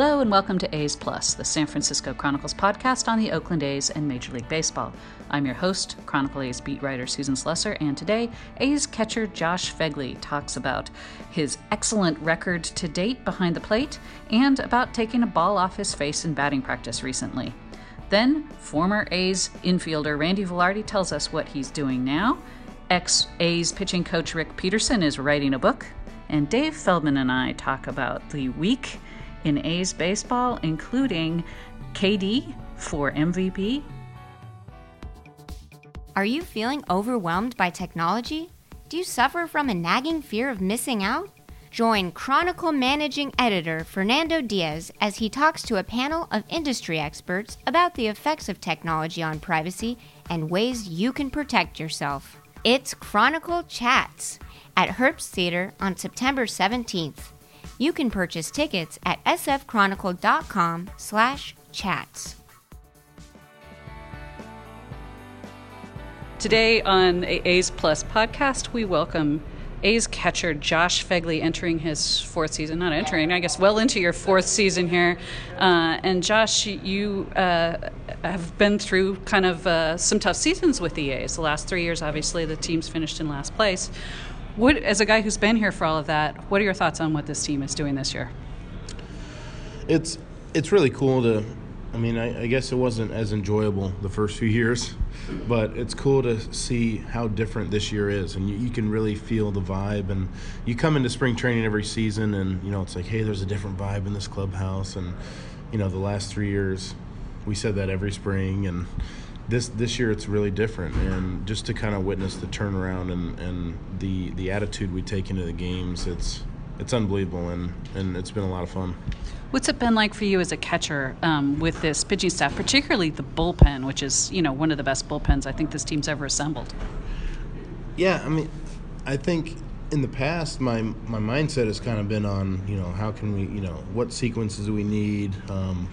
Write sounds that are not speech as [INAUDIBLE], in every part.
Hello and welcome to A's Plus, the San Francisco Chronicles podcast on the Oakland A's and Major League Baseball. I'm your host, Chronicle A's beat writer Susan Slusser, and today A's catcher Josh Phegley talks about his excellent record to date behind the plate and about taking a ball off his face in batting practice recently. Then, former A's infielder Randy Velarde tells us what he's doing now. Ex A's pitching coach Rick Peterson is writing a book, and Dave Feldman and I talk about the week in A's baseball, including KD for MVP. Are you feeling overwhelmed by technology? Do you suffer from a nagging fear of missing out? Join Chronicle Managing Editor Fernando Diaz as he talks to a panel of industry experts about the effects of technology on privacy and ways you can protect yourself. It's Chronicle Chats at Herbst Theater on September 17th. You can purchase tickets at sfchronicle.com slash chats. Today on A's Plus podcast, we welcome A's catcher Josh Phegley entering his fourth season. Not entering, I guess, well into your fourth season here. Uh, and Josh, you uh, have been through kind of uh, some tough seasons with the A's. The last three years, obviously, the team's finished in last place. What, as a guy who's been here for all of that, what are your thoughts on what this team is doing this year? It's it's really cool to. I mean, I, I guess it wasn't as enjoyable the first few [LAUGHS] years, but it's cool to see how different this year is, and you, you can really feel the vibe. And you come into spring training every season, and you know it's like, hey, there's a different vibe in this clubhouse, and you know the last three years, we said that every spring, and this this year it's really different, and just to kind of witness the turnaround and, and the the attitude we take into the games, it's it's unbelievable, and, and it's been a lot of fun. What's it been like for you as a catcher um, with this pitching staff, particularly the bullpen, which is you know one of the best bullpens I think this team's ever assembled? Yeah, I mean, I think in the past my my mindset has kind of been on you know how can we you know what sequences do we need, um,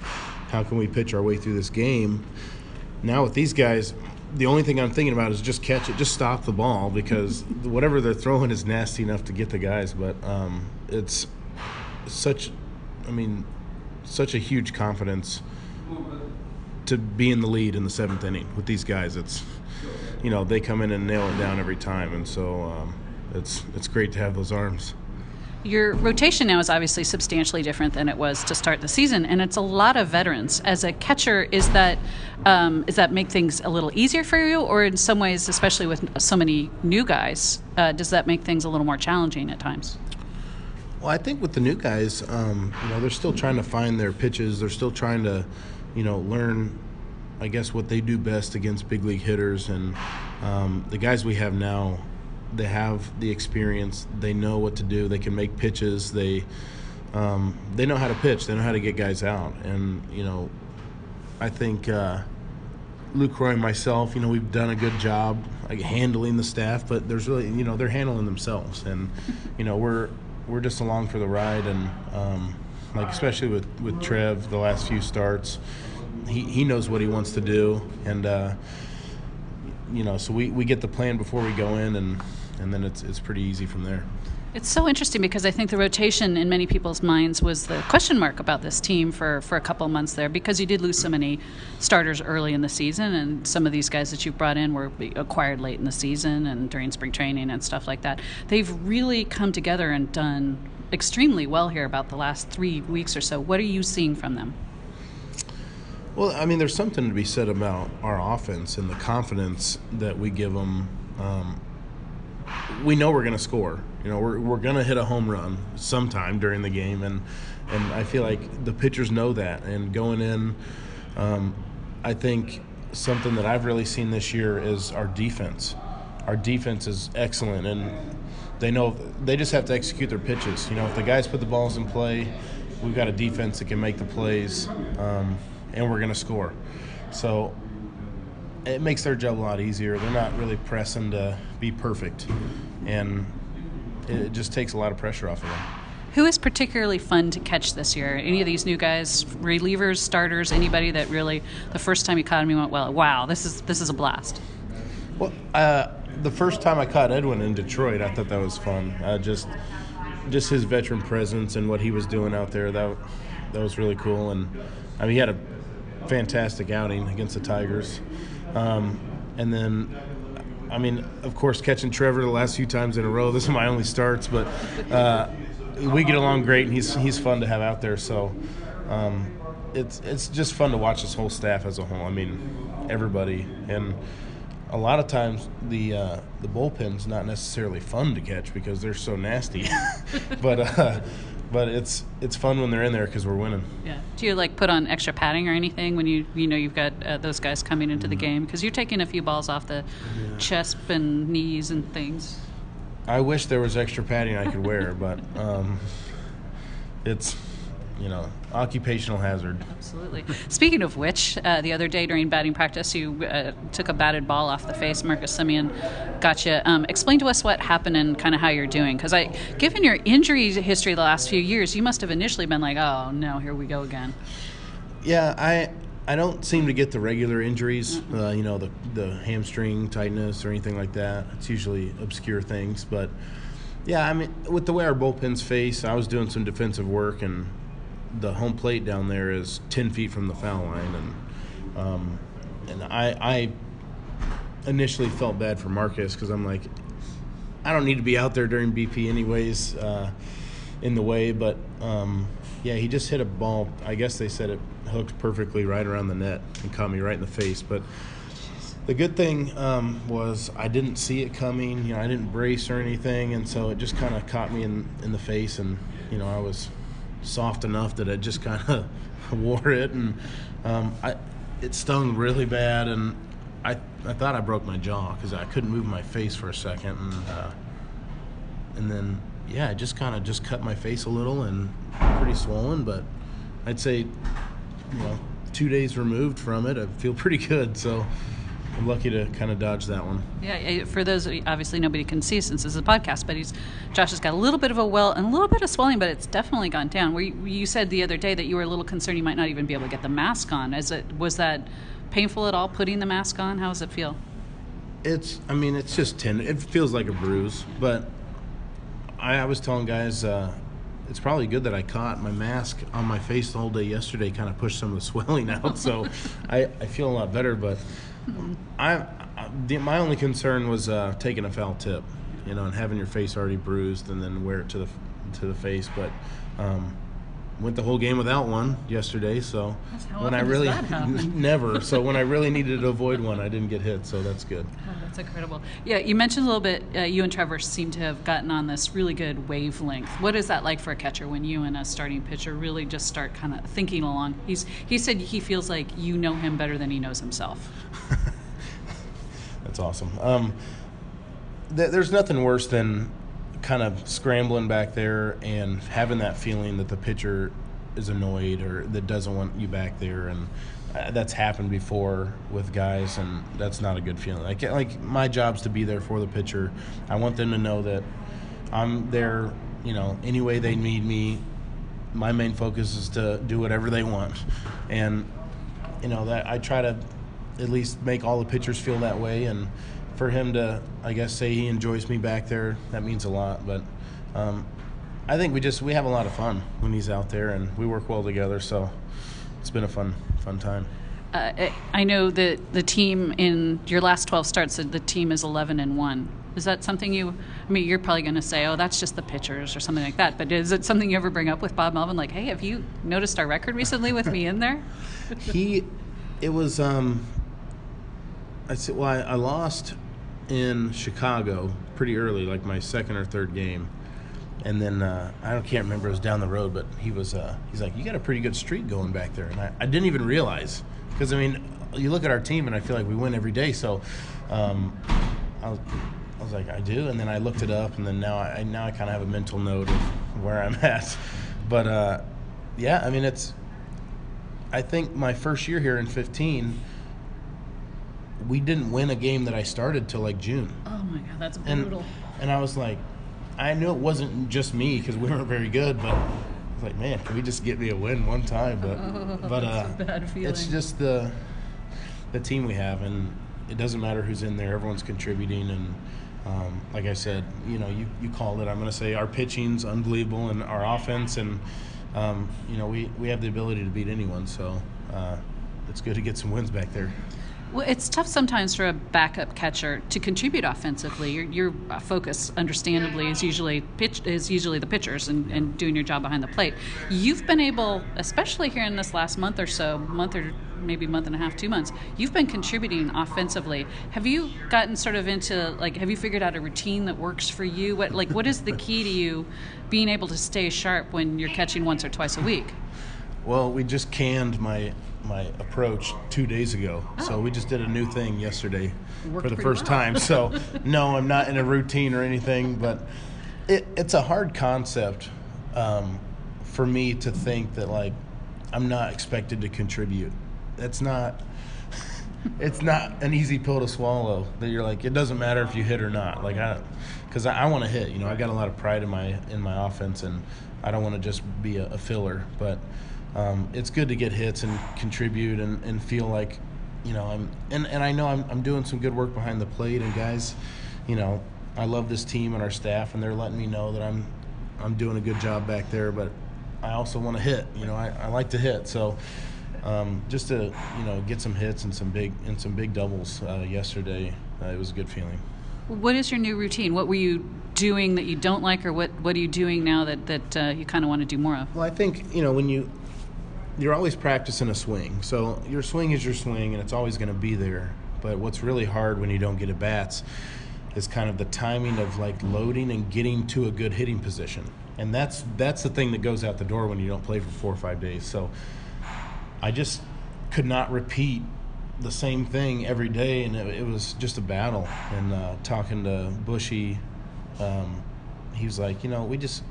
how can we pitch our way through this game, now with these guys, the only thing I'm thinking about is just catch it, just stop the ball because [LAUGHS] whatever they're throwing is nasty enough to get the guys. But um, it's such, I mean, such a huge confidence to be in the lead in the seventh inning with these guys. It's, you know, they come in and nail it down every time, and so um, it's it's great to have those arms. Your rotation now is obviously substantially different than it was to start the season, and it's a lot of veterans. As a catcher, is that um, is that make things a little easier for you, or in some ways, especially with so many new guys, uh, does that make things a little more challenging at times? Well, I think with the new guys, um, you know, they're still trying to find their pitches. They're still trying to, you know, learn, I guess, what they do best against big league hitters. And um, the guys we have now, they have the experience. They know what to do. They can make pitches. They um, they know how to pitch. They know how to get guys out. And you know, I think uh, Roy and myself, you know, we've done a good job like handling the staff. But there's really, you know, they're handling themselves, and you know, we're we're just along for the ride. And um, like especially with with Trev, the last few starts, he he knows what he wants to do, and. Uh, you know, so we, we get the plan before we go in, and and then it's it's pretty easy from there. It's so interesting because I think the rotation in many people's minds was the question mark about this team for, for a couple of months there because you did lose so many starters early in the season, and some of these guys that you've brought in were acquired late in the season and during spring training and stuff like that. They've really come together and done extremely well here about the last three weeks or so. What are you seeing from them? Well, I mean, there's something to be said about our offense and the confidence that we give them. Um, we know we're going to score. You know, we're, we're going to hit a home run sometime during the game, and and I feel like the pitchers know that. And going in, um, I think something that I've really seen this year is our defense. Our defense is excellent, and they know they just have to execute their pitches. You know, if the guys put the balls in play, we've got a defense that can make the plays. Um, and we're going to score. So it makes their job a lot easier. They're not really pressing to be perfect, and it just takes a lot of pressure off of them. Who is particularly fun to catch this year? Any of these new guys, relievers, starters, anybody that really the first time you caught him, you went, "Well, wow, this is this is a blast." Well, uh, the first time I caught Edwin in Detroit, I thought that was fun. Uh, just just his veteran presence and what he was doing out there. That that was really cool. And I mean, he had a fantastic outing against the Tigers. Um, and then, I mean, of course, catching Trevor the last few times in a row. [LAUGHS] This is my only starts, but uh, we get along great, and he's he's fun to have out there. So. Um, it's it's just fun to watch this whole staff as a whole. I mean, everybody, and a lot of times the uh, the bullpen's not necessarily fun to catch because they're so nasty, [LAUGHS] but uh, but it's it's fun when they're in there because we're winning. Yeah. Do you like put on extra padding or anything when you you know you've got uh, those guys coming into the game because you're taking a few balls off the yeah. chest and knees and things. I wish there was extra padding I could wear, but um, it's you know, occupational hazard. Absolutely. Speaking of which, uh, the other day during batting practice, you uh, took a batted ball off the face. Marcus Semien got you. Um, explain to us what happened and kind of how you're doing. Because I, given your injury history the last few years, you must have initially been like, "Oh no, here we go again." Yeah, I I don't seem to get the regular injuries. Uh, you know, the the hamstring tightness or anything like that. It's usually obscure things, but. Yeah, I mean, with the way our bullpens face, I was doing some defensive work, and the home plate down there is 10 feet from the foul line and um, and I, I initially felt bad for Marcus because I'm like I don't need to be out there during BP anyways uh, in the way but um, yeah he just hit a ball I guess they said it hooked perfectly right around the net and caught me right in the face but the good thing um, was I didn't see it coming you know I didn't brace or anything and so it just kind of caught me in, in the face and you know I was soft enough that I just kind of [LAUGHS] wore it, and um, I it stung really bad, and I I thought I broke my jaw because I couldn't move my face for a second, and uh, and then yeah, I just kind of just cut my face a little and pretty swollen, but I'd say you know two days removed from it, I feel pretty good. So I'm lucky to kind of dodge that one. Yeah, for those obviously nobody can see since this is a podcast, but he's Josh has got a little bit of a well and a little bit of swelling, but it's definitely gone down. Where you, you said the other day that you were a little concerned you might not even be able to get the mask on. Is it was that painful at all putting the mask on? How does it feel? It's I mean it's just tender. It feels like a bruise, but I, I was telling guys. Uh, it's probably good that I caught my mask on my face the whole day yesterday. Kind of pushed some of the [LAUGHS] swelling out, so [LAUGHS] I, I feel a lot better. But I, I the, my only concern was uh, taking a foul tip, you know, and having your face already bruised and then wear it to the to the face. But um, went the whole game without one yesterday. So when I really [LAUGHS] never. So when I really needed to avoid one, I didn't get hit. So that's good. Oh, that's incredible. Yeah, you mentioned a little bit. Uh, you and Trevor seem to have gotten on this really good wavelength. What is that like for a catcher when you and a starting pitcher really just start kind of thinking along? He's he said he feels like you know him better than he knows himself. [LAUGHS] that's awesome. Um, th- there's nothing worse than kind of scrambling back there and having that feeling that the pitcher is annoyed or that doesn't want you back there and uh, that's happened before with guys and that's not a good feeling. Like like my job's to be there for the pitcher. I want them to know that i'm there you know any way they need me. My main focus is to do whatever they want. And you know that i try to at least make all the pitchers feel that way and for him to, I guess, say he enjoys me back there, that means a lot. But um, I think we just we have a lot of fun when he's out there, and we work well together. So it's been a fun fun time. Uh, I know that the team in your last 12 starts, the team is 11 and one. Is that something you? I mean, you're probably going to say, "Oh, that's just the pitchers" or something like that. But is it something you ever bring up with Bob Melvin? Like, "Hey, have you noticed our record recently with me in there?" [LAUGHS] he, it was. um I said, well, I, I lost in Chicago pretty early, like my second or third game. And then uh, I don't can't remember it was down the road, but he was uh, he's like, you got a pretty good streak going back there, and I, I didn't even realize because I mean, you look at our team and I feel like we win every day. So um, I, was, I was like, I do, and then I looked it up, and then now I now I kind of have a mental note of where I'm [LAUGHS] at. But uh, yeah, I mean, it's I think my first year here in 15 we didn't win a game that I started till like June. Oh my god, that's brutal. And, and I was like, I knew it wasn't just me because we weren't very good, but I was like, man, can we just get me a win one time? But [LAUGHS] oh, but uh, it's just the the team we have, and it doesn't matter who's in there. Everyone's contributing, and um, like I said, you know, you you called it. I'm going to say our pitching's unbelievable, and our offense and um, you know, we, we have the ability to beat anyone. So uh, it's good to get some wins back there. Well, it's tough sometimes for a backup catcher to contribute offensively. Your, your focus, understandably, is usually pitch is usually the pitchers and, and doing your job behind the plate. You've been able, especially here in this last month or so, month or maybe month and a half, two months, you've been contributing offensively. Have you gotten sort of into like, have you figured out a routine that works for you? What like what is the key to you being able to stay sharp when you're catching once or twice a week? Well, we just canned my my approach two days ago. Oh. So we just did a new thing yesterday for the first well. time. So [LAUGHS] no, I'm not in a routine or anything, but it, it's a hard concept um, for me to think that like I'm not expected to contribute. That's not. [LAUGHS] It's not an easy pill to swallow. That you're like, it doesn't matter if you hit or not. Like I, because I, I want to hit. You know, I got a lot of pride in my in my offense, and I don't want to just be a, a filler. But um, it's good to get hits and contribute and, and feel like, you know, I'm and, and I know I'm, I'm doing some good work behind the plate and guys, you know, I love this team and our staff and they're letting me know that I'm I'm doing a good job back there, but I also want to hit. You know, I, I like to hit. So um, just to you know get some hits and some big and some big doubles uh, yesterday, uh, it was a good feeling. What is your new routine? What were you doing that you don't like, or what what are you doing now that that uh, you kind of want to do more of? Well, I think you know when you you're always practicing a swing. So your swing is your swing, and it's always going to be there. But what's really hard when you don't get at bats is kind of the timing of like loading and getting to a good hitting position. And that's that's the thing that goes out the door when you don't play for four or five days. So I just could not repeat the same thing every day, and it, it was just a battle. And uh, talking to Bushy, um, he was like, you know, we just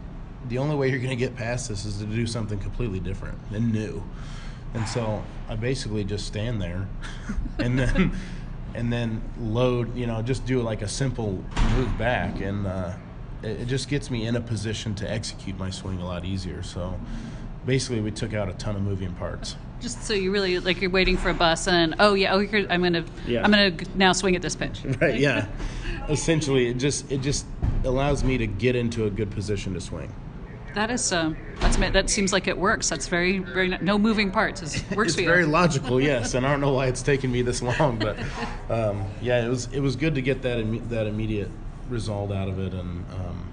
the only way you're going to get past this is to do something completely different and new. And so I basically just stand there [LAUGHS] and then and then load, you know, just do like a simple move back and uh, it, it just gets me in a position to execute my swing a lot easier. So basically we took out a ton of moving parts just so you really like you're waiting for a bus and oh yeah oh here, I'm gonna yeah. I'm gonna now swing at this pitch [LAUGHS] right yeah essentially it just it just allows me to get into a good position to swing that is uh, that's that seems like it works. That's very very no moving parts. It [LAUGHS] works for you. it's very logical, [LAUGHS] yes. And I don't know why it's taken me this long, but [LAUGHS] um, yeah, it was it was good to get that Im- that immediate result out of it. And um,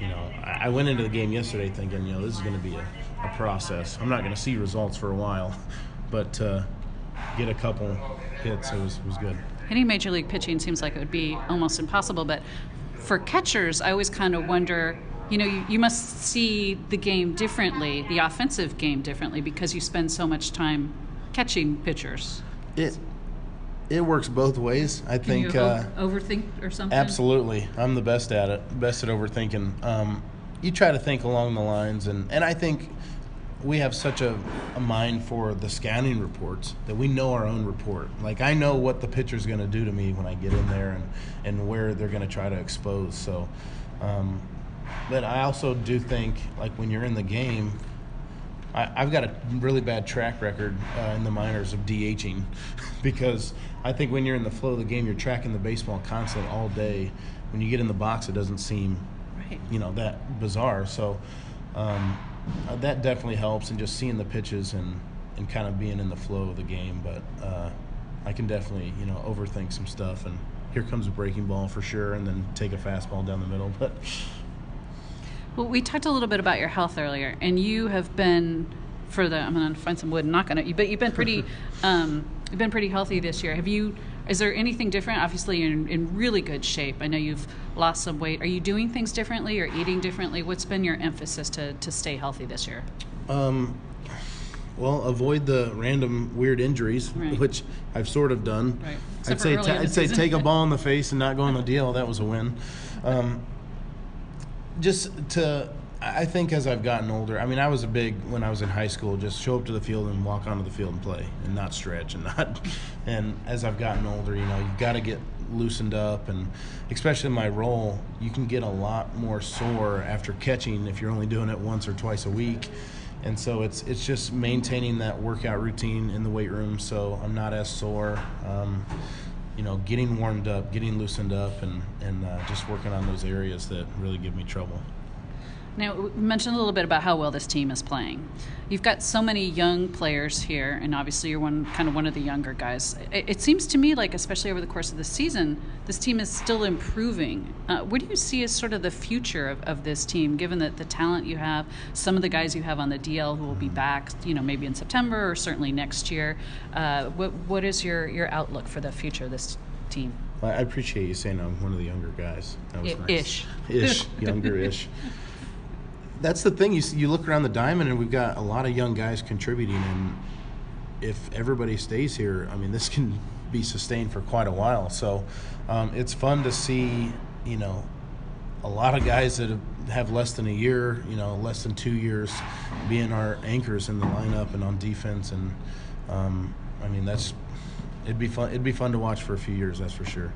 you know, I, I, went into the game yesterday thinking, you know, this is going to be a, a process. I'm not going to see results for a while, but uh, get a couple hits, it was was good. Any major league pitching seems like it would be almost impossible, but for catchers, I always kind of wonder you know, you, you must see the game differently, the offensive game differently, because you spend so much time catching pitchers. It it works both ways. I Can think you uh, overthink or something. Absolutely, I'm the best at it. Best at overthinking. Um, you try to think along the lines, and and I think we have such a, a mind for the scouting reports that we know our own report. Like I know what the pitcher's going to do to me when I get in there, and and where they're going to try to expose. So. Um, but I also do think, like when you're in the game, I, have got a really bad track record uh, in the minors of DHing, [LAUGHS] because I think when you're in the flow of the game, you're tracking the baseball constantly all day. When you get in the box, it doesn't seem, right. you know, that bizarre. So um, uh, that definitely helps, and just seeing the pitches and and kind of being in the flow of the game. But uh, I can definitely, you know, overthink some stuff and here comes a breaking ball for sure, and then take a fastball down the middle. [LAUGHS] But well, we talked a little bit about your health earlier, and you have been for the. I'm going to find some wood and knock on it. But you've been pretty, [LAUGHS] um, you've been pretty healthy this year. Have you? Is there anything different? Obviously, you're in, in really good shape. I know you've lost some weight. Are you doing things differently or eating differently? What's been your emphasis to to stay healthy this year? Um, well, avoid the random weird injuries, right. which I've sort of done. Right. I'd say t- I'd say take a [LAUGHS] ball in the face and not go on the deal. That was a win. Um, just to I think as I've gotten older, I mean, I was a big when I was in high school, just show up to the field and walk onto the field and play, and not stretch and [LAUGHS] not. And as I've gotten older, you know, you've got to get loosened up, and especially in my role, you can get a lot more sore after catching if you're only doing it once or twice a week. And so it's it's just maintaining that workout routine in the weight room, so I'm not as sore. Um, you know, getting warmed up, getting loosened up, and and uh, just working on those areas that really give me trouble. Now, we mentioned a little bit about how well this team is playing. You've got so many young players here, and obviously you're one kind of one of the younger guys. It, it seems to me like, especially over the course of the season, this team is still improving. Uh, what do you see as sort of the future of, of this team, given that the talent you have, some of the guys you have on the DL who will be back, you know, maybe in September or certainly next year? Uh, what what is your your outlook for the future of this team? I appreciate you saying I'm one of the younger guys. That was I- nice. ish. Ish, younger-ish. [LAUGHS] That's the thing. You see, you look around the diamond, and we've got a lot of young guys contributing. And if everybody stays here, I mean, this [LAUGHS] can be sustained for quite a while. So um, it's fun to see, you know, a lot of guys that have, have less than a year, you know, less than two years, being our anchors in the lineup and on defense. And um, I mean, that's it'd be fun. It'd be fun to watch for a few years. That's for sure.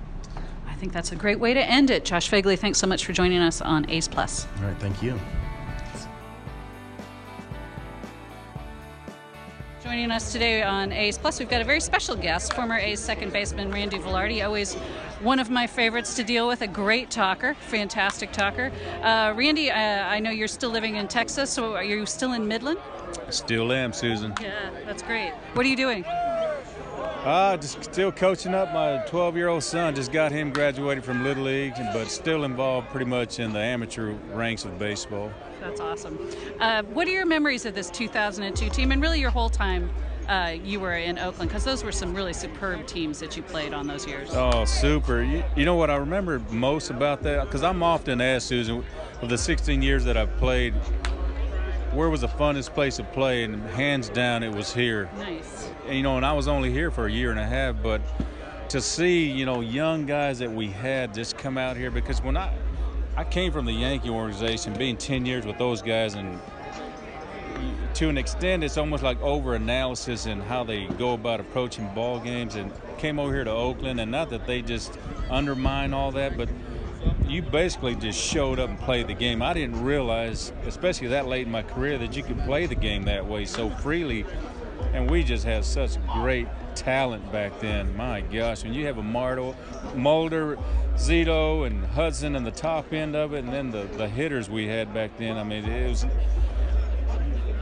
I think that's a great way to end it. Josh Phegley, thanks so much for joining us on A's Plus. All right. Thank you. Joining us today on A's Plus, we've got a very special guest, former A's second baseman Randy Velarde, always one of my favorites to deal with, a great talker, fantastic talker. Uh, Randy, uh, I know you're still living in Texas, so are you still in Midland? Still am, Susan. Yeah, that's great. What are you doing? Uh, just still coaching up my 12 year old son. Just got him graduated from Little League, but still involved pretty much in the amateur ranks of baseball. That's awesome. Uh, what are your memories of this 2002 team and really your whole time uh, you were in Oakland? Because those were some really superb teams that you played on those years. Oh, super. You, you know what I remember most about that? Because I'm often asked, Susan, of the 16 years that I've played, where was the funnest place to play? And hands down, it was here. Nice. And, you know, and I was only here for a year and a half, but to see, you know, young guys that we had just come out here because when I I came from the Yankee organization, being 10 years with those guys, and to an extent, it's almost like over analysis and how they go about approaching ball games. And came over here to Oakland, and not that they just undermine all that, but you basically just showed up and played the game. I didn't realize, especially that late in my career, that you could play the game that way so freely. And we just had such great talent back then. My gosh, when you have a Martle, Mulder, Zito, and Hudson in the top end of it, and then the, the hitters we had back then, I mean, it was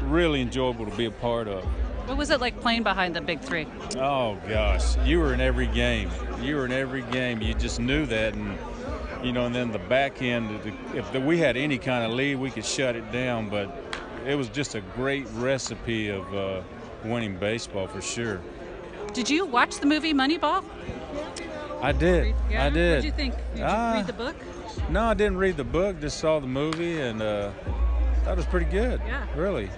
really enjoyable to be a part of. What was it like playing behind the big three? Oh gosh, you were in every game. You were in every game. You just knew that, and you know. And then the back end, if we had any kind of lead, we could shut it down. But it was just a great recipe of uh, winning baseball for sure. Did you watch the movie Moneyball? I did. Yeah? I did. What did you think? Did you Ah. read the book? No, I didn't read the book. Just saw the movie, and uh, that was pretty good. Yeah. Really.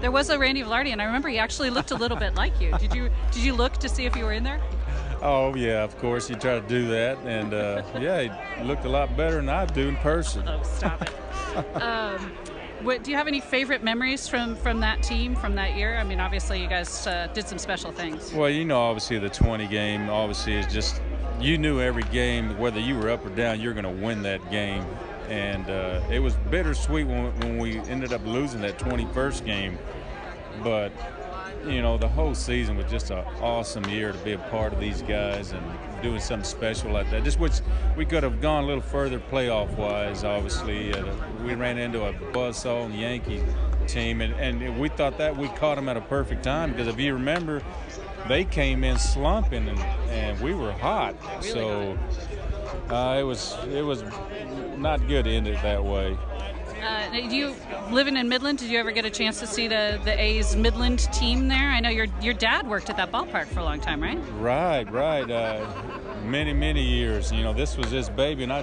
There was a Randy Velarde, and I remember he actually looked a little bit like you. Did you Did you look to see if you were in there? Oh yeah, of course you try to do that, and uh, yeah, he looked a lot better than I do in person. Oh, stop it. [LAUGHS] um, what, do you have any favorite memories from from that team from that year? I mean, obviously you guys uh, did some special things. Well, you know, obviously the 20 game obviously is just you knew every game whether you were up or down, you're going to win that game, and uh, it was bittersweet when, when we ended up losing that 21st game, but you know the whole season was just an awesome year to be a part of these guys and doing something special like that. Just which we could have gone a little further playoff wise. Obviously, uh, we ran into a buzzsaw on the Yankee team, and, and we thought that we caught them at a perfect time because if you remember, they came in slumping and, and we were hot. so uh, it was it was not good to end it that way. Uh, do you living in Midland? Did you ever get a chance to see the the A's Midland team there? I know your your dad worked at that ballpark for a long time, right? Right, right. Uh, many, many years. You know, this was his baby, and I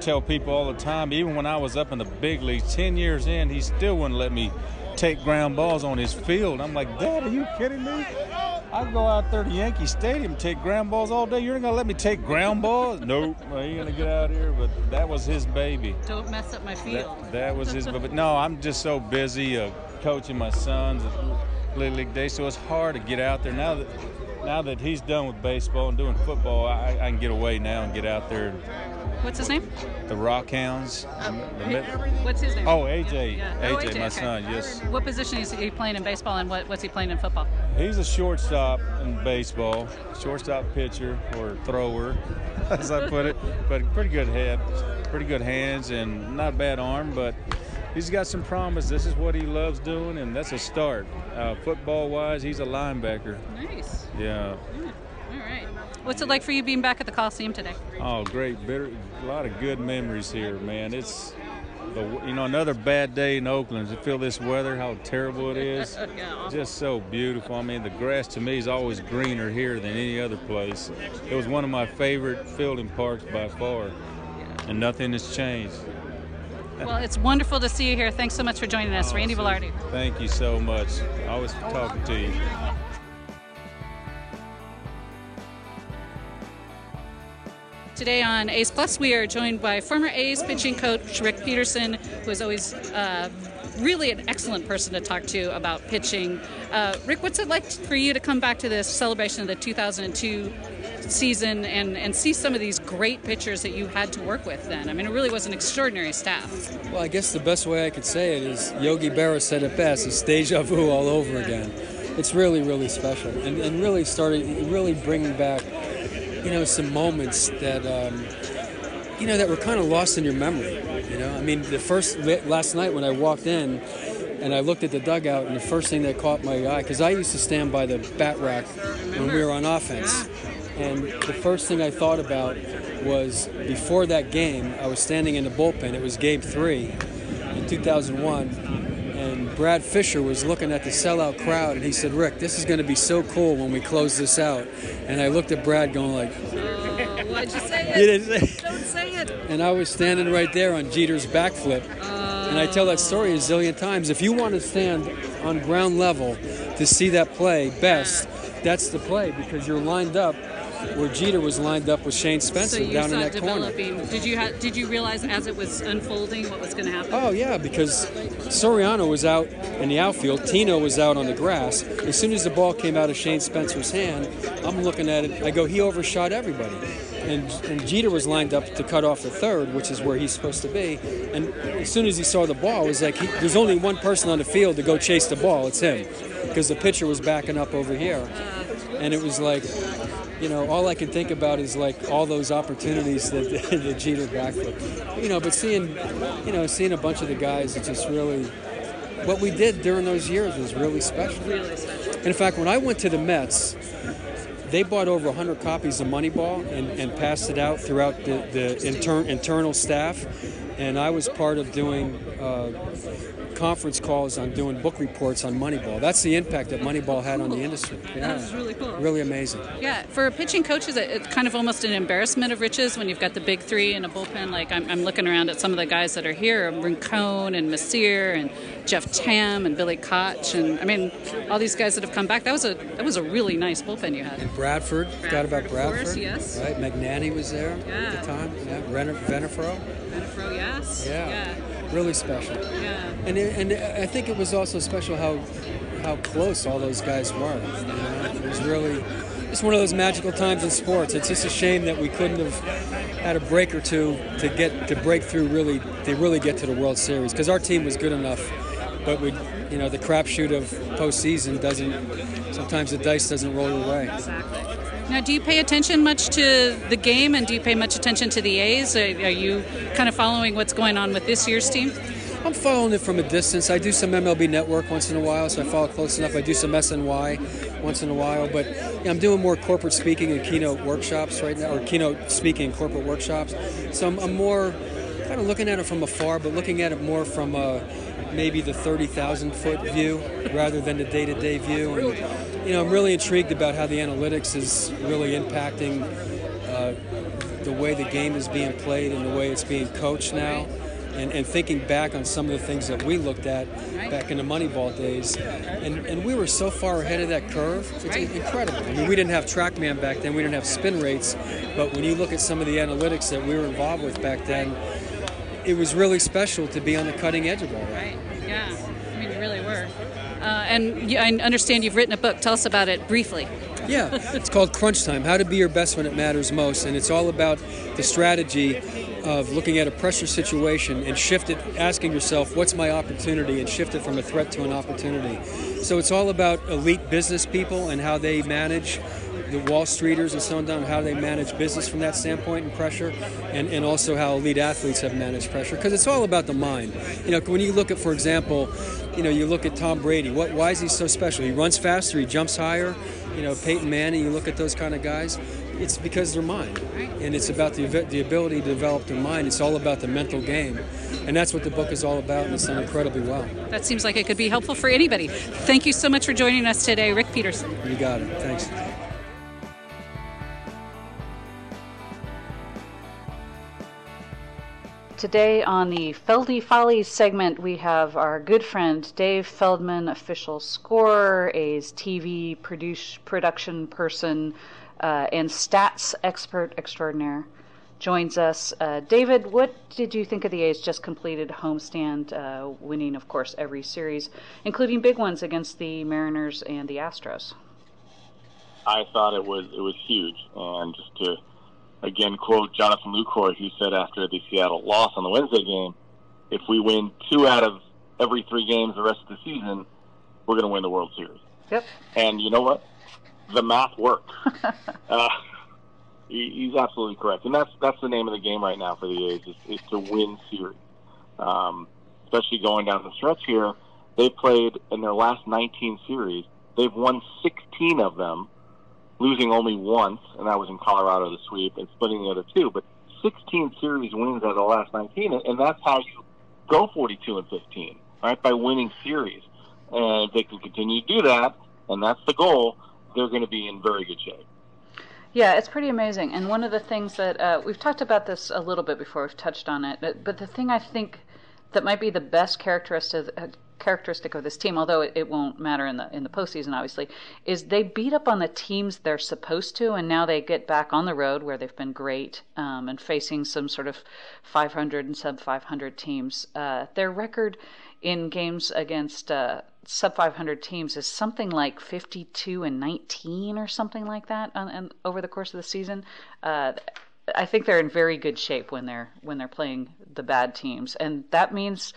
tell people all the time, even when I was up in the big leagues, 10 years in, he still wouldn't let me take ground balls on his field. I'm like, Dad, are you kidding me? I go out there to Yankee Stadium, take ground balls all day. You're not gonna let me take ground balls? [LAUGHS] nope, I ain't gonna get out here. But that was his baby. Don't mess up my field. That, that was his. But no, I'm just so busy uh, coaching my sons at Little League Day, so it's hard to get out there now that now that he's done with baseball and doing football. I, I can get away now and get out there. What's his name? The Rockhounds. the Mid- What's his name? oh, AJ. Yeah. AJ, Oh, my okay. son. Yes. What position is he playing in baseball, and what, what's he playing in football? He's a shortstop in baseball, shortstop pitcher or thrower, [LAUGHS] as I put it. But pretty good head, pretty good hands, and not a bad arm. But he's got some promise. This is what he loves doing, and that's a start. Uh, football wise, he's a linebacker. Nice. Yeah. All right. What's it like for you being back at the Coliseum today? Oh, great! Bitter, a lot of good memories here, man. It's the you know another bad day in Oakland. To feel this weather, how terrible it is, [LAUGHS] just so beautiful. I mean, the grass to me is always greener here than any other place. It was one of my favorite fielding parks by far, and nothing has changed. Well, it's wonderful to see you here. Thanks so much for joining us, Randy so- Velarde. Thank you so much. Always talking to you. Today on A's Plus, we are joined by former A's pitching coach Rick Peterson, who is always uh, really an excellent person to talk to about pitching. Uh, Rick, what's it like for you to come back to this celebration of the 2002 season and, and see some of these great pitchers that you had to work with then? I mean, it really was an extraordinary staff. Well, I guess the best way I could say it is Yogi Berra said it best. It's deja vu all over again. It's really, really special, and, and really starting, really bringing back, you know, some moments that, um, you know, that were kind of lost in your memory. You know, I mean, the first last night when I walked in, and I looked at the dugout, and the first thing that caught my eye, because I used to stand by the bat rack when we were on offense, and the first thing I thought about was before that game, I was standing in the bullpen. It was game three in 2001. Brad Fischer was looking at the sellout crowd, and he said, "Rick, this is going to be so cool when we close this out." And I looked at Brad, going like, oh, why'd you say "You didn't say." Don't say it. And I was standing right there on Jeter's backflip. And I tell that story a zillion times. If you want to stand on ground level to see that play best, that's the play because you're lined up where Jeter was lined up with Shane Spencer So down in that corner. Did you ha- did you realize as it was unfolding what was going to happen? Oh yeah, because Soriano was out in the outfield, Tino was out on the grass. As soon as the ball came out of Shane Spencer's hand, I'm looking at it. I go, he overshot everybody, and, and Jeter was lined up to cut off the third, which is where he's supposed to be. And as soon as he saw the ball, it was like he, there's only one person on the field to go chase the ball. It's him, because the pitcher was backing up over here, and it was like. You know, all I can think about is like all those opportunities that [LAUGHS] the Jeter backflip. You know, but seeing, you know, seeing a bunch of the guys, it just really, what we did during those years was really special. Really special. In fact, when I went to the Mets, they bought over 100 copies of Moneyball and, and passed it out throughout the, the inter- internal staff. And I was part of doing uh, conference calls on doing book reports on Moneyball. That's the impact that Moneyball had on the industry. That was really cool. Really amazing. Yeah, for pitching coaches, it's kind of almost an embarrassment of riches when you've got the big three in a bullpen. Like I'm, I'm looking around at some of the guys that are here: Rincon and Mecir and Jeff Tam and Billy Koch, and I mean, all these guys that have come back. That was a that was a really nice bullpen you had. Bradford, forgot about Bradford, of course, yes. Right, Magnante was there Yeah. at the time. Yeah, Renner, Venafro. Renfro, yes. Yeah. Really special. Yeah. And it, and I think it was also special how how close all those guys were. You know? It was really it's one of those magical times in sports. It's just a shame that we couldn't have had a break or two to get to break through really to really get to the World Series because our team was good enough, but we you know the crapshoot of postseason doesn't sometimes the dice doesn't roll your way. Exactly. Now, do you pay attention much to the game, and do you pay much attention to the A's? Are, you kind of following what's going on with this year's team? I'm following it from a distance. I do some MLB Network once in a while, so I follow close enough. I do some SNY once in a while, but I'm doing more corporate speaking and keynote workshops right now, or keynote speaking corporate workshops. So I'm, I'm more kind of looking at it from afar, but looking at it more from uh, maybe the 30,000 foot view rather than the day-to-day view. And, you know, I'm really intrigued about how the analytics is really impacting uh, the way the game is being played and the way it's being coached now. And, and thinking back on some of the things that we looked at back in the Moneyball days, and, and we were so far ahead of that curve. It's incredible. I mean, we didn't have TrackMan back then, we didn't have spin rates, but when you look at some of the analytics that we were involved with back then, it was really special to be on the cutting edge of all that. Right. Yeah. Uh, and I understand you've written a book. Tell us about it briefly. Yeah, it's called Crunch Time How to Be Your Best When It Matters Most. And it's all about the strategy of looking at a pressure situation and shift it, asking yourself, what's my opportunity, and shift it from a threat to an opportunity. So it's all about elite business people and how they manage the Wall Streeters and so on, how they manage business from that standpoint and pressure, and, and also how elite athletes have managed pressure. Because it's all about the mind. You know, when you look at, for example, you know, you look at Tom Brady. What? Why is he so special? He runs faster. He jumps higher. You know, Peyton Manning. You look at those kind of guys. It's because their mind, and it's about the the ability to develop their mind. It's all about the mental game, and that's what the book is all about, and it's done incredibly well. That seems like it could be helpful for anybody. Thank you so much for joining us today, Rick Peterson. You got it. Thanks. Today on the Feldy Follies segment, we have our good friend Dave Feldman, official scorer, A's TV produce, production person, uh, and stats expert extraordinaire, joins us. Uh, David, what did you think of the A's just completed homestand, uh, winning, of course, every series, including big ones against the Mariners and the Astros? I thought it was it was huge, and just to again quote Jonathan Lucroy, who said after the Seattle loss on the Wednesday game, if we win two out of every three games the rest of the season, we're going to win the World Series. Yep. And you know what? The math worked. [LAUGHS] uh, he, he's absolutely correct, and that's that's the name of the game right now for the A's is, is to win series. Um, especially going down the stretch here, they played in their last 19 series. They've won 16 of them losing only once, and that was in Colorado, the sweep, and splitting the other two. But 16 series wins out of the last 19, and that's how you go 42 and 15, right? By winning series. And if they can continue to do that, and that's the goal, they're going to be in very good shape. Yeah, it's pretty amazing. And one of the things that uh, we've talked about this a little bit before, we've touched on it, but, but the thing I think that might be the best characteristic characteristic of this team, although it, it, won't matter in the in the postseason, obviously, is they beat up on the teams they're supposed to, and now they get back on the road where they've been great um, and facing some sort of 500 and sub 500 teams. Uh, their record in games against uh, sub 500 teams is something like 52 and 19 or something like that on, over the course of the season. Uh, I think they're in very good shape when they're when they're playing the bad teams, and that means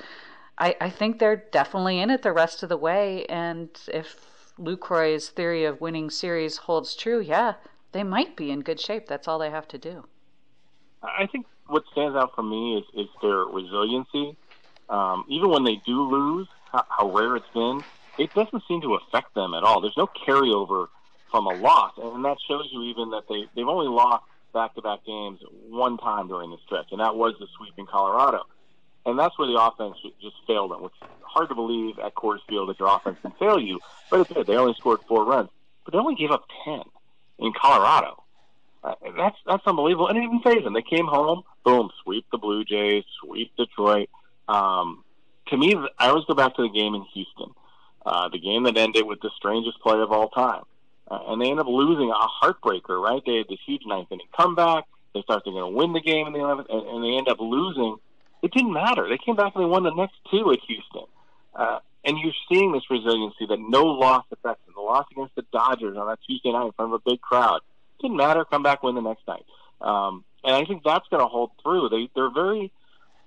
I, I think they're definitely in it the rest of the way. And if Lucroy's theory of winning series holds true, yeah, they might be in good shape. That's all they have to do. I think what stands out for me is, is their resiliency. Um, even when they do lose, how, how rare it's been, it doesn't seem to affect them at all. There's no carryover from a loss, and that shows you even that they they've only lost back-to-back games one time during the stretch, and that was the sweep in Colorado. And that's where the offense just failed them, which is hard to believe at Coors Field that your offense can fail you, but it did. They only scored four runs, but they only gave up 10 in Colorado. Uh, that's that's unbelievable. And it didn't phase them. They came home, boom, sweep the Blue Jays, sweep Detroit. Um, to me, I always go back to the game in Houston, uh, the game that ended with the strangest play of all time. Uh, and they end up losing a heartbreaker, right? They had this huge ninth inning comeback. They thought they're going to win the game in the 11th, and, and they end up losing it didn't matter. They came back and they won the next two at Houston. Uh, and you're seeing this resiliency that no loss affects them. The loss against the Dodgers on that Tuesday night in front of a big crowd didn't matter. Come back, win the next night. Um, and I think that's going to hold through. They they're very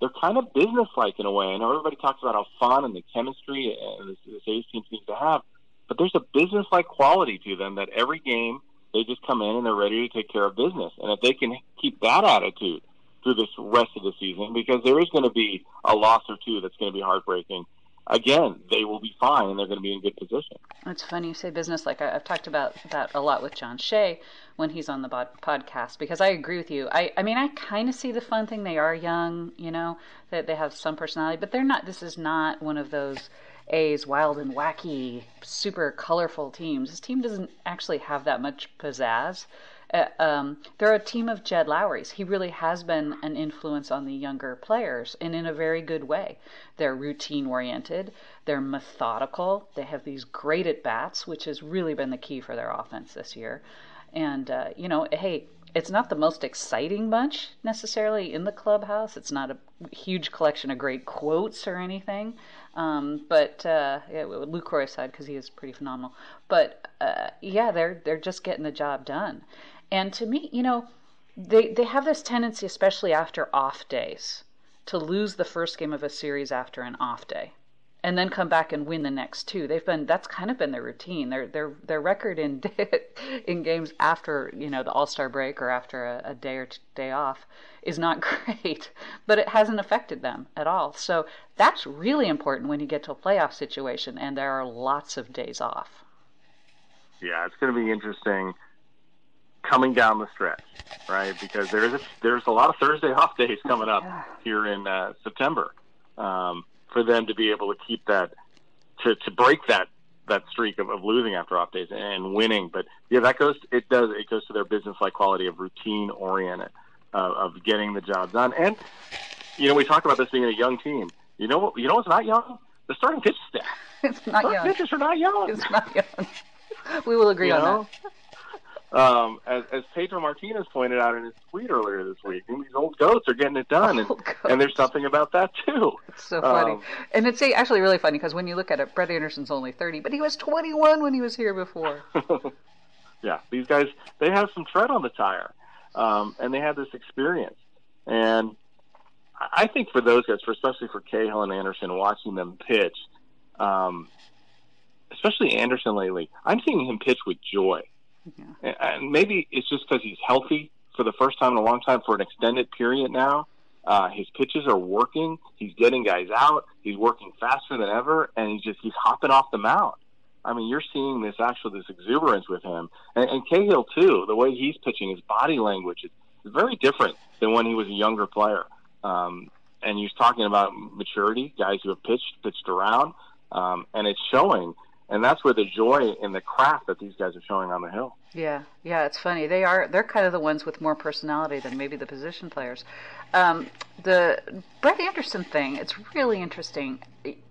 they're kind of businesslike in a way. I know everybody talks about how fun and the chemistry and this, this A's team seems to have, but there's a businesslike quality to them that every game they just come in and they're ready to take care of business. And if they can keep that attitude through this rest of the season because there is going to be a loss or two that's going to be heartbreaking. Again, they will be fine and they're going to be in good position. It's funny you say business. Like I, have talked about that a lot with John Shea when he's on the bod- podcast because I agree with you. I, I mean, I kind of see the fun thing. They are young, you know, that they have some personality, but they're not. This is not one of those A's wild and wacky, super colorful teams. This team doesn't actually have that much pizzazz. Uh, um, they're a team of Jed Lowrys. He really has been an influence on the younger players, and in a very good way. They're routine oriented, they're methodical, they have these great at bats, which has really been the key for their offense this year. And, uh, you know, hey, it's not the most exciting bunch necessarily in the clubhouse. It's not a huge collection of great quotes or anything. Um, but uh, yeah, Lucroy aside, because he is pretty phenomenal. But uh, yeah, they're they're just getting the job done. And to me, you know, they, they have this tendency, especially after off days, to lose the first game of a series after an off day. and then come back and win the next two. They've been that's kind of been their routine. Their their their record in [LAUGHS] in games after you know the All Star break or after a, a day or day off is not [LAUGHS] great, but it hasn't affected them at all. So that's really important when you get to a playoff situation and there are lots of days off. Yeah, it's going to be interesting coming down the stretch, right? Because there's a, there's a lot of Thursday off days coming up here in uh, September. Um, for them to be able to keep that to to break that that streak of, of losing after off days and winning. But yeah, that goes it does it goes to their business like quality of routine oriented uh, of getting the job done. And you know, we talk about this being a young team. You know what? You know what's not young? The starting pitch staff. [LAUGHS] It's not starting young. Pitchers are not young. It's not young. [LAUGHS] We will agree You on know? that. Um, as, as Pedro Martinez pointed out in his tweet earlier this week, these old goats are getting it done, and, and there's something about that too. It's so funny. Um, and it's actually really funny because when you look at it, Brett Anderson's only 30, but he was 21 when he was here before. [LAUGHS] yeah, these guys they have some tread on the tire, um, and they have this experience. And I think for those guys, for especially for Cahill and Anderson, watching them pitch, um, especially Anderson lately, I'm seeing him pitch with joy. And- And maybe it's just because he's healthy for the first time in a long time for an extended period now. Uh, his pitches are working. He's getting guys out. He's working faster than ever, and he's just he's hopping off the mound. I mean, you're seeing this actual this exuberance with him, and, and Cahill too. The way he's pitching, his body language is, is very different than when he was a younger player. Um, and he's talking about maturity, guys who have pitched, pitched around, um, and it's showing. And that's where the joy in the craft that these guys are showing on the hill. Yeah, yeah, it's funny. They are they're kind of the ones with more personality than maybe the position players. Um, the Brett Anderson thing, it's really interesting.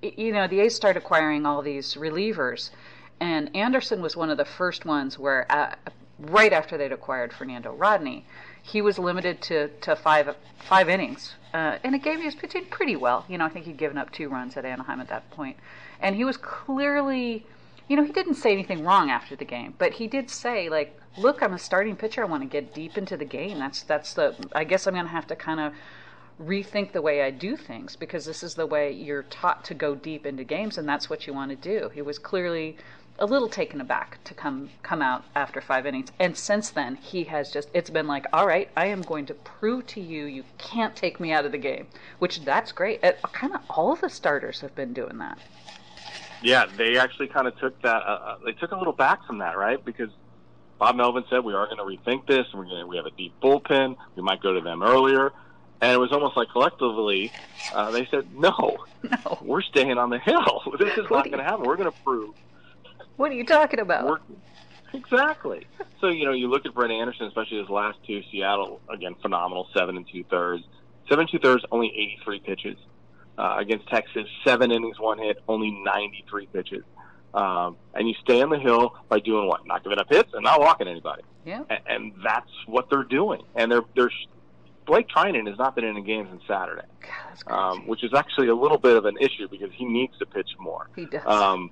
You know, the A's start acquiring all these relievers, and Anderson was one of the first ones where, uh, right after they'd acquired Fernando Rodney, he was limited to, to five five innings, uh, and it gave he was pitching pretty well. You know, I think he'd given up two runs at Anaheim at that point, and he was clearly you know, he didn't say anything wrong after the game, but he did say like, "Look, I'm a starting pitcher. I want to get deep into the game. That's that's the. I guess I'm going to have to kind of rethink the way I do things because this is the way you're taught to go deep into games, and that's what you want to do." He was clearly a little taken aback to come come out after five innings, and since then he has just it's been like, "All right, I am going to prove to you you can't take me out of the game," which that's great. Kind of all of the starters have been doing that. Yeah, they actually kind of took that. Uh, uh, they took a little back from that, right? Because Bob Melvin said we are going to rethink this. and We're going to we have a deep bullpen. We might go to them earlier, and it was almost like collectively uh, they said no, [LAUGHS] No, we're staying on the hill. [LAUGHS] This is What not going to happen. We're going to prove what are you talking about? we're [LAUGHS] exactly. So you know, you look at Brett Anderson, especially his last two. Seattle again, phenomenal, seven and two thirds. Seven and two thirds, only eighty three pitches. Uh, against Texas, seven innings, one hit, only ninety three pitches. Um, and you stay on the hill by doing what? Not giving up hits and not walking anybody. Yeah. And, and that's what they're doing. And they're they're Blake Treinen has not been in a game since Saturday, God, um, which is actually a little bit of an issue because he needs to pitch more. he does. Um,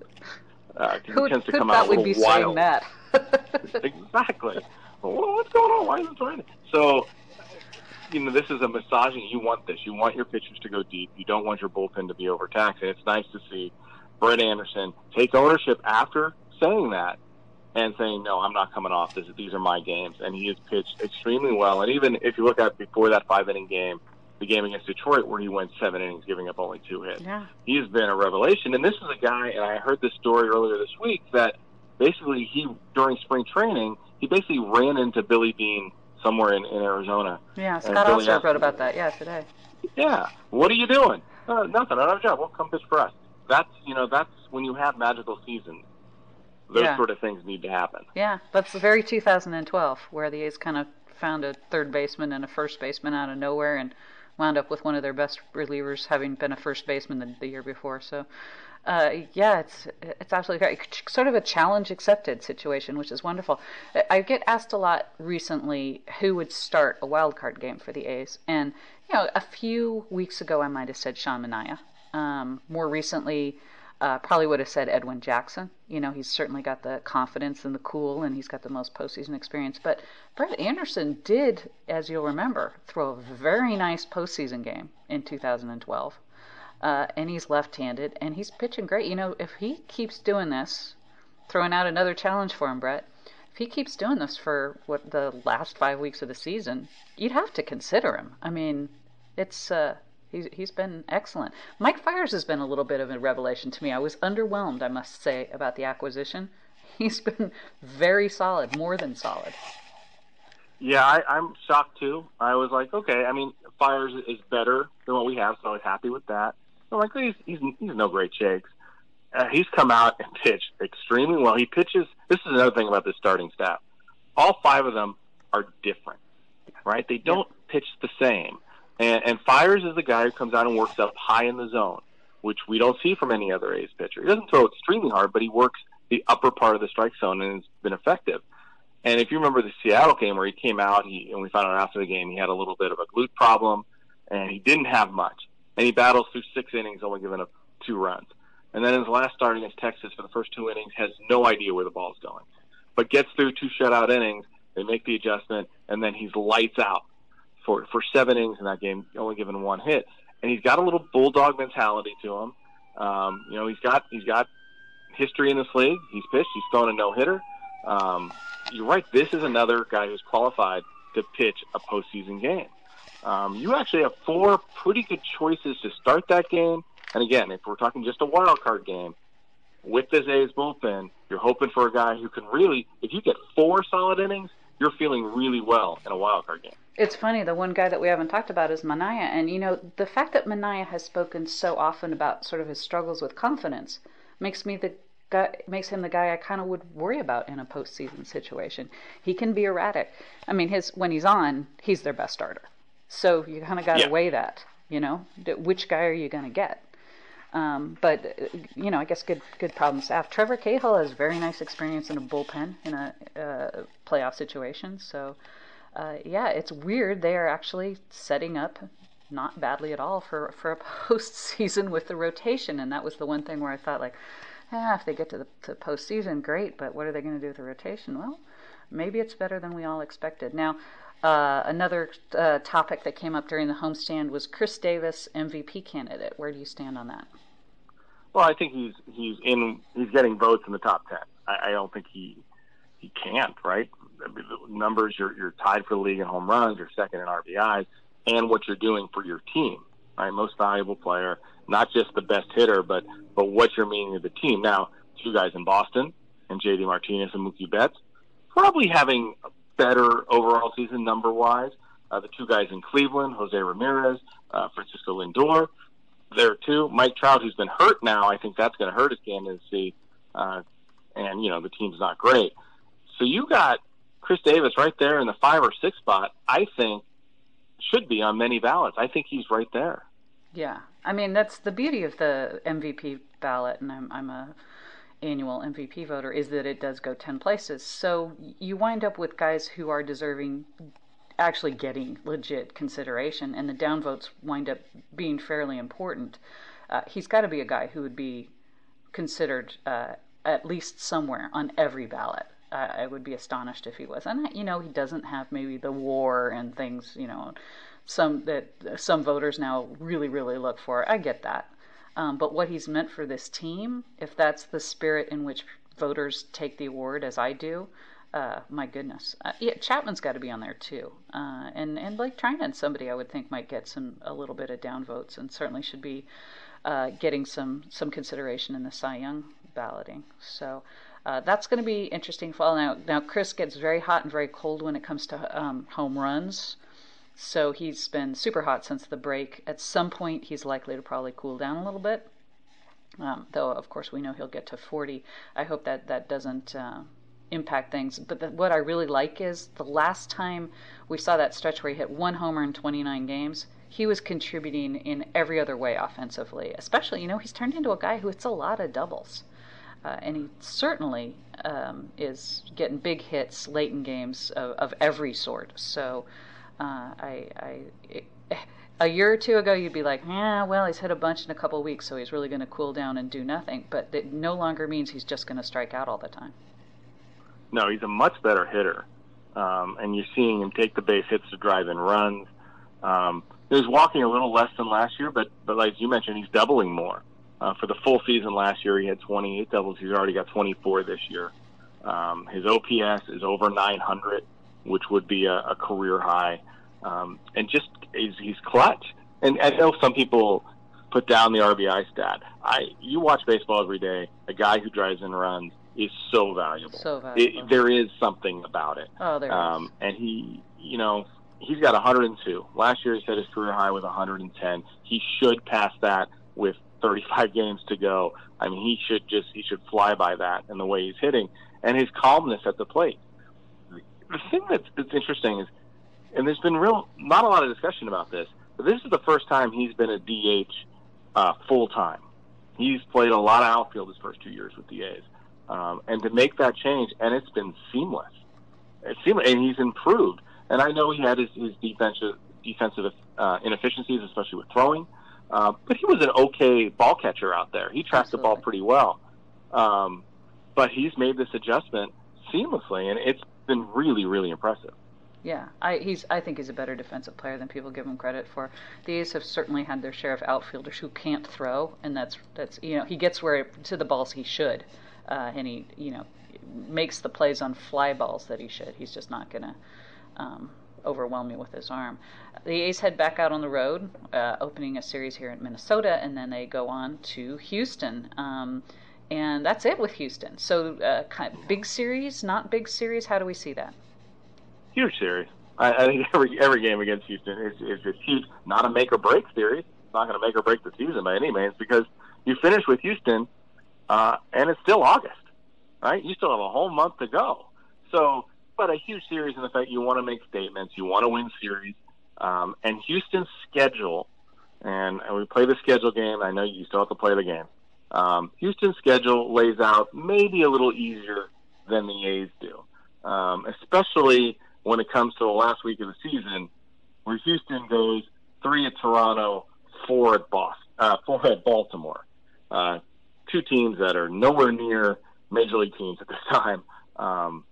uh, who he tends to who come out a we'd be saying that? [LAUGHS] exactly. Well, what's going on? Why is it trying? So, you know, this is a massaging. You want this. You want your pitchers to go deep. You don't want your bullpen to be overtaxed. And it's nice to see Brett Anderson take ownership after saying that and saying, "No, I'm not coming off. This, these are my games." And he has pitched extremely well. And even if you look at before that five inning game, the game against Detroit, where he went seven innings, giving up only two hits yeah. he has been a revelation. And this is a guy, and I heard this story earlier this week that basically he during spring training he basically ran into Billy Beane somewhere in, in Arizona. Yeah, Scott Billy also wrote about that. Yeah, today. Yeah, what are you doing? Uh, nothing. I don't have a job. Well, come pitch for us. That's you know that's when you have magical seasons. Those Yeah. sort of things need to happen. Yeah, that's the very 2012, where the A's kind of found a third baseman and a first baseman out of nowhere and wound up with one of their best relievers having been a first baseman the, the year before. So, uh, yeah, it's it's absolutely great. Sort of a challenge accepted situation, which is wonderful. I- get asked a lot recently who would start a wild card game for the A's, and you know, a few weeks ago I might have said Sean Manaea. Um, more recently, uh, probably would have said Edwin Jackson. You know, he's certainly got the confidence and the cool, and he's got the most postseason experience. But Brett Anderson did, as you'll remember, throw a very nice postseason game in 2012. uh, and he's left-handed, and he's pitching great. You know, if he keeps doing this, throwing out another challenge for him, Brett. If he keeps doing this for what the last five weeks of the season, you'd have to consider him. I mean, it's uh, he's he's been excellent. Mike Fiers has been a little bit of a revelation to me. I was underwhelmed, I must say, about the acquisition. [LAUGHS] He's been very solid, more than solid. Yeah, I, I'm shocked too. I was like, okay, I mean, Fires is better than what we have, so I was happy with that. I'm like, he's he's, he's no great shakes. Uh, he's come out and [LAUGHS] pitched extremely well. He pitches. This is another thing about the starting staff. All five of them are different, right? They don't yeah. pitch the same. And, and Fiers is the guy who comes out and works up high in the zone, which we don't see from any other A's pitcher. He doesn't throw extremely hard, but he works the upper part of the strike zone and has been effective. And if you remember the Seattle game where he came out, he and we found out after the game he had a little bit of a glute problem, and he didn't have much. And he battles through six innings, only giving up two runs. And then his last start against Texas for the first two innings has no idea where the ball's going, but gets through two shutout innings. They make the adjustment, and then he's lights out for for seven innings in that game, only given one hit. And he's got a little bulldog mentality to him. Um, you know, he's got he's got history in this league. He's pitched. He's thrown a no hitter. Um, you're right. This is another guy who's qualified to pitch a postseason game. Um, you actually have four pretty good choices to start that game. And again, if we're talking just a wild card game, with this A's bullpen, you're hoping for a guy who can really, if you get four solid innings, you're feeling really well in a wild card game. It's funny, the one guy that we haven't talked about is Manaea. And, you know, the fact that Manaea has spoken so often about sort of his struggles with confidence makes me the guy, makes him the guy I kind of would worry about in a postseason situation. He can be erratic. I mean, his when he's on, he's their best starter. So you kind of got to yeah. weigh that. You know, which guy are you going to get? Um, but you know, I guess good good problem staff. Trevor Cahill has very nice experience in a bullpen in a uh, playoff situation. So uh, yeah, it's weird. They are actually setting up not badly at all for for a [LAUGHS] postseason with the rotation, and that was the one thing where I thought like, ah, if they get to the to postseason, great. But what are they going to do with the rotation? Well, maybe it's better than we all expected. Now, uh, another uh, topic that came up during the homestand was Khris Davis, MVP candidate. Where do you stand on that? Well, I think he's he's in he's getting votes in the top ten. I, I don't think he he can't. Right, numbers you're you're tied for the league in home runs, you're second in RBIs, and what you're doing for your team. Right, most valuable player, not just the best hitter, but but what you're meaning to the team. Now, two guys in Boston and JD Martinez and Mookie Betts probably having a better overall season number wise. Uh, the two guys in Cleveland, Jose Ramirez, uh, Francisco Lindor, there too. Mike Trout, who's been hurt now, I think that's going to hurt his candidacy. Uh, and you know the team's not great. So you got Khris Davis right there in the five or six spot. I think should be on many ballots. I think he's right there. Yeah, I mean that's the beauty of the MVP ballot, and I'm I'm a annual MVP voter is that it does go 10 places. So you wind up with guys who are deserving actually getting legit consideration, and the downvotes wind up being fairly important. Uh, he's got to be a guy who would be considered uh, at least somewhere on every ballot. Uh, I would be astonished if he was. And You know, he doesn't have maybe the war and things. You know, some that some voters now really, really look for. I get that. Um, but what he's meant for this team, if that's the spirit in which voters take the award, as I do, uh, my goodness, uh, yeah, Chapman's got to be on there too, uh, and and Blake Treinen, somebody I would think might get some a little bit of downvotes, and certainly should be uh, getting some some consideration in the Cy Young balloting. So. Uh, that's going to be interesting fall. Now, now Khris gets very hot and very cold when it comes to um, home runs. So he's been super hot since the break. At some point, he's likely to probably cool down a little bit. Um, though, of course, we know he'll get to 40. I hope that that doesn't uh, impact things. But the, what I really like is the last time we saw that stretch where he hit one homer in 29 games, he was contributing in every other way offensively. Especially, you know, he's turned into a guy who hits a lot of doubles. Uh, and he certainly um, is getting big hits late in games of, of every sort. So uh, I, I it, a year or two ago, you'd be like, yeah, well, he's hit a bunch in a couple weeks, so he's really going to cool down and do nothing. But it no longer means he's just going to strike out all the time. No, he's a much better hitter, um, and you're seeing him take the base hits to drive in runs. Um, he's walking a little less than last year, but but like you mentioned, he's doubling more. Uh, for the full season last year, he had 28 doubles. He's already got 24 this year. Um, his OPS is over 900, which would be a, a career high. Um, and just he's, he's clutch. And I know some people put down the RBI stat. I you watch baseball every day. A guy who drives in runs is so valuable. So valuable. It, there is something about it. Oh, there um, And he, you know, he's got 102. Last year he set his career high with 110. He should pass that with 35 [LAUGHS] games to go. I mean, he should just he should fly by that in the way he's hitting and his calmness at the plate. The thing that's, that's interesting is, and there's been real not a lot of discussion about this, but this is the first time he's been a DH uh, full time. He's played a lot of outfield his first two years with the A's, um, and to make that change, and it's been seamless. It's seamless, and he's improved. And I know he had his, his defensive defensive uh, inefficiencies, especially with throwing. Uh, but he was an okay ball catcher out there. He tracked Absolutely. the ball pretty well. Um, but he's made this adjustment seamlessly, and it's been really, really impressive. Yeah, I he's I think he's a better defensive player than people give him credit for. The A's have certainly had their share of outfielders who can't throw, and that's that's you know he gets where to the balls he should, uh, and he you know makes the plays on fly balls that he should. He's just not gonna um, overwhelm me with his arm. The A's head back out on the road, uh, opening a series here in Minnesota, and then they go on to Houston. Um, and that's it with Houston. So, uh, kind of big series, not big series. How do we see that? Huge series. I, I think every every game against Houston is is, is huge. Not a make or break series. It's not going to make or break the season by any means because you finish with Houston, uh, and it's still August, right? You still have a whole month to go. So, but a huge series in the fact you want to make statements, you want to win series, um, and Houston's schedule. And, and we play the schedule game. I know you still have to play the game um, Houston's schedule lays out maybe a little easier than the A's do, um, especially when it comes to the last week of the season, where Houston goes three at Toronto, four at Boston, uh, four at Baltimore. Uh, two teams that are nowhere near major league teams at this [LAUGHS] time. Um,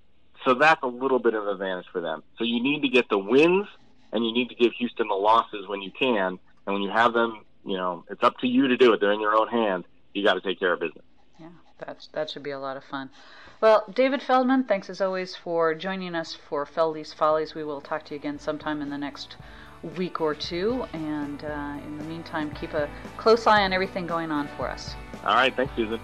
so that's a little bit of an advantage for them. So you need to get the wins, and you need to give Houston the losses when you can. And when you have them, you know, it's up to you to do it. They're in your own hands you got to take care of business. Yeah, that's that should be a lot of fun. Well, David Feldman, thanks as always for joining us for Feldy's Follies. We will talk to you again sometime in the next week or two, and uh, in the meantime, keep a close eye on everything going on for us. All right, thanks, Susan.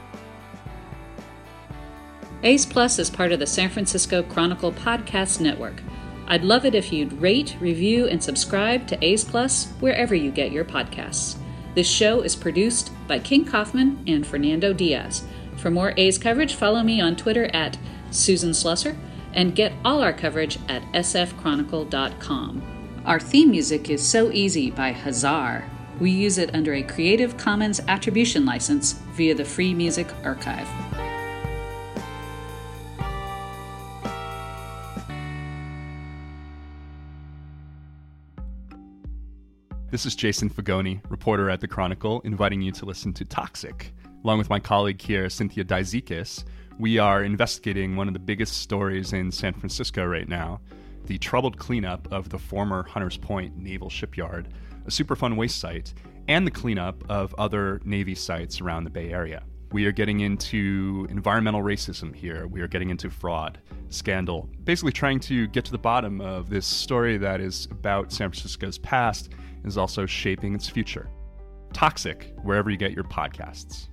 A's Plus is part of the San Francisco Chronicle Podcast Network. I'd love it if you'd rate, review, and subscribe to A's Plus wherever you get your podcasts. This show is produced by King Kaufman and Fernando Diaz. For more A's coverage, follow me on Twitter at Susan Slusser and get all our coverage at sfchronicle.com. Our theme music is So Easy by Jahzzar. We use it under a Creative Commons Attribution license via the Free Music Archive. This is Jason Fagone, reporter at The Chronicle, inviting you to listen to Toxic. Along with my colleague here, Cynthia Dizikes, we are investigating one of the biggest stories in San Francisco right now the troubled cleanup of the former Hunters Point Naval Shipyard, a Superfund waste site, and the cleanup of other Navy sites around the Bay Area. We are getting into environmental racism here. We are getting into fraud, scandal, basically trying to get to the bottom of this story that is about San Francisco's past is also shaping its future. Toxic, wherever you get your podcasts.